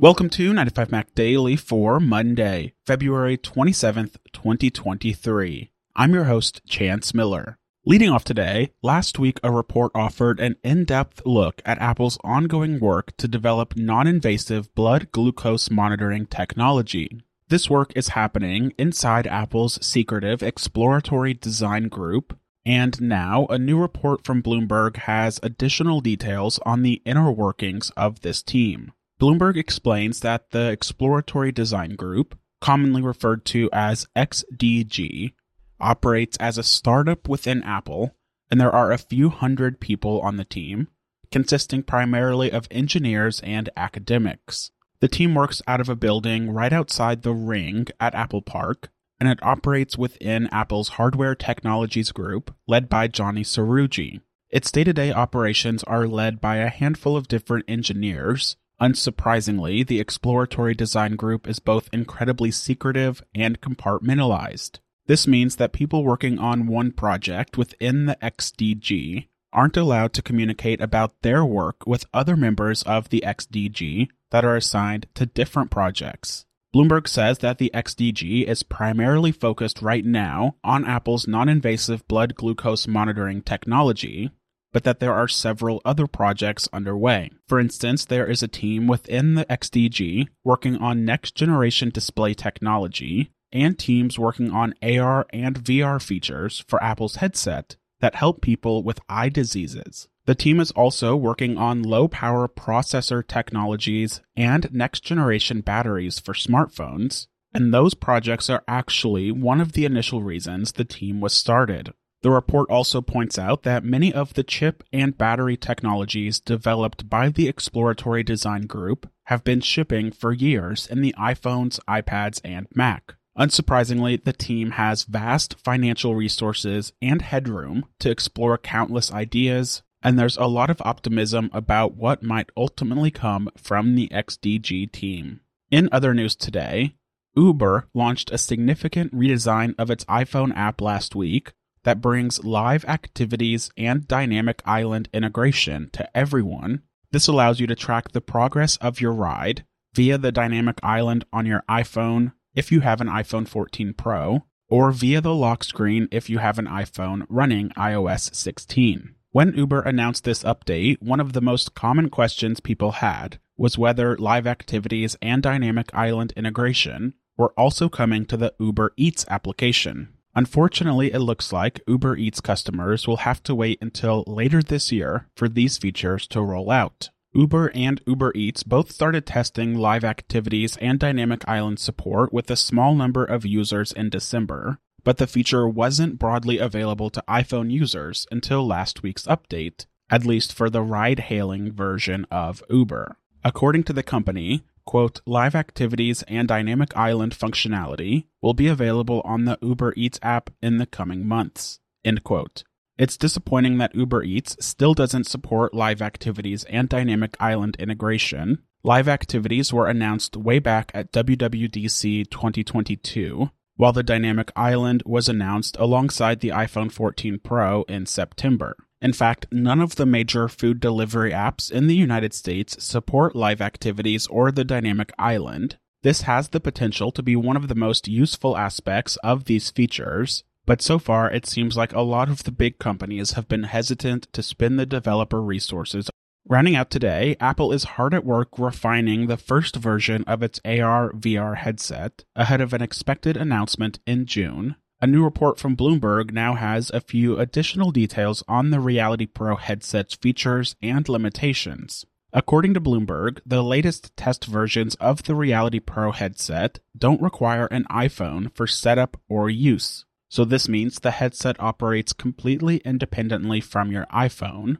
Welcome to 9 to 5 Mac Daily for Monday, February 27th, 2023. I'm your host, Chance Miller. Leading off today, last week a report offered an in depth look at Apple's ongoing work to develop non invasive blood glucose monitoring technology. This work is happening inside Apple's secretive exploratory design group, and now a new report from Bloomberg has additional details on the inner workings of this team. Bloomberg explains that the Exploratory Design Group, commonly referred to as XDG, operates as a startup within Apple, and there are a few hundred people on the team, consisting primarily of engineers and academics. The team works out of a building right outside the ring at Apple Park, and it operates within Apple's Hardware Technologies Group, led by Johny Srouji. Its day to day operations are led by a handful of different engineers, Unsurprisingly, the exploratory design group is both incredibly secretive and compartmentalized. This means that people working on one project within the XDG aren't allowed to communicate about their work with other members of the XDG that are assigned to different projects. Bloomberg says that the XDG is primarily focused right now on Apple's non invasive blood glucose monitoring technology, but that there are several other projects underway. For instance, there is a team within the XDG working on next generation display technology, and teams working on AR and VR features for Apple's headset that help people with eye diseases. The team is also working on low power processor technologies and next generation batteries for smartphones, and those projects are actually one of the initial reasons the team was started. The report also points out that many of the chip and battery technologies developed by the exploratory design group have been shipping for years in the iPhones, iPads, and Mac. Unsurprisingly, the team has vast financial resources and headroom to explore countless ideas, and there's a lot of optimism about what might ultimately come from the XDG team. In other news today, Uber launched a significant redesign of its iPhone app last week that brings live activities and dynamic island integration to everyone. This allows you to track the progress of your ride via the dynamic island on your iPhone if you have an iPhone 14 Pro, or via the lock screen if you have an iPhone running iOS 16. When Uber announced this update, one of the most common questions people had was whether live activities and dynamic island integration were also coming to the Uber Eats application. Unfortunately, it looks like Uber Eats customers will have to wait until later this year for these features to roll out. Uber and Uber Eats both started testing live activities and dynamic island support with a small number of users in December, but the feature wasn't broadly available to iPhone users until last week's update, at least for the ride hailing version of Uber. According to the company, quote, live activities and dynamic island functionality will be available on the Uber Eats app in the coming months, end quote. It's disappointing that Uber Eats still doesn't support live activities and dynamic island integration. Live activities were announced way back at WWDC 2022, while the dynamic island was announced alongside the iPhone 14 Pro in September. In fact, none of the major food delivery apps in the United States support live activities or the dynamic island. This has the potential to be one of the most useful aspects of these features, but so far it seems like a lot of the big companies have been hesitant to spend the developer resources. Rounding out today, Apple is hard at work refining the first version of its AR VR headset ahead of an expected announcement in June. A new report from Bloomberg now has a few additional details on the Reality Pro headset's features and limitations. According to Bloomberg, the latest test versions of the Reality Pro headset don't require an iPhone for setup or use. So this means the headset operates completely independently from your iPhone,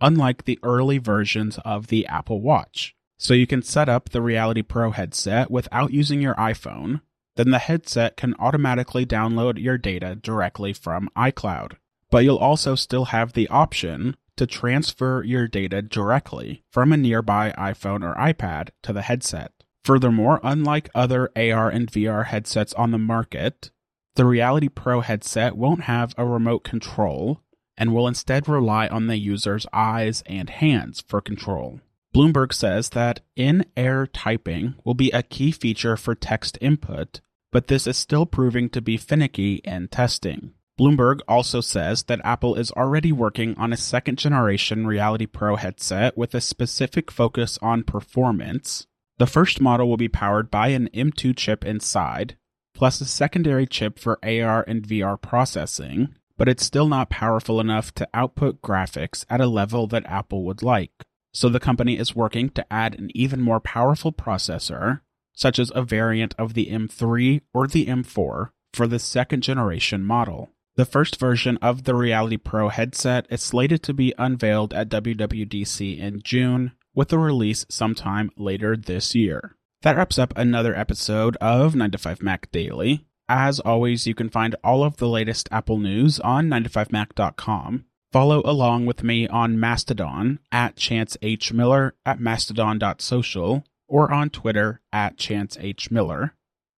unlike the early versions of the Apple Watch. So you can set up the Reality Pro headset without using your iPhone, then the headset can automatically download your data directly from iCloud. But you'll also still have the option to transfer your data directly from a nearby iPhone or iPad to the headset. Furthermore, unlike other AR and VR headsets on the market, the Reality Pro headset won't have a remote control and will instead rely on the user's eyes and hands for control. Bloomberg says that in air typing will be a key feature for text input, but this is still proving to be finicky in testing. Bloomberg also says that Apple is already working on a second generation Reality Pro headset with a specific focus on performance. The first model will be powered by an M2 chip inside, plus a secondary chip for AR and VR processing, but it's still not powerful enough to output graphics at a level that Apple would like. So the company is working to add an even more powerful processor, such as a variant of the M3 or the M4, for the second generation model. The first version of the Reality Pro headset is slated to be unveiled at WWDC in June, with a release sometime later this year. That wraps up another episode of 9 to 5 Mac Daily. As always, you can find all of the latest Apple news on 9to5mac.com. Follow along with me on Mastodon at Chance H. Miller at mastodon.social or on Twitter at Chance H. Miller.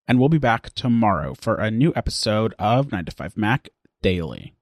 And we'll be back tomorrow for a new episode of 9 to 5 Mac Daily.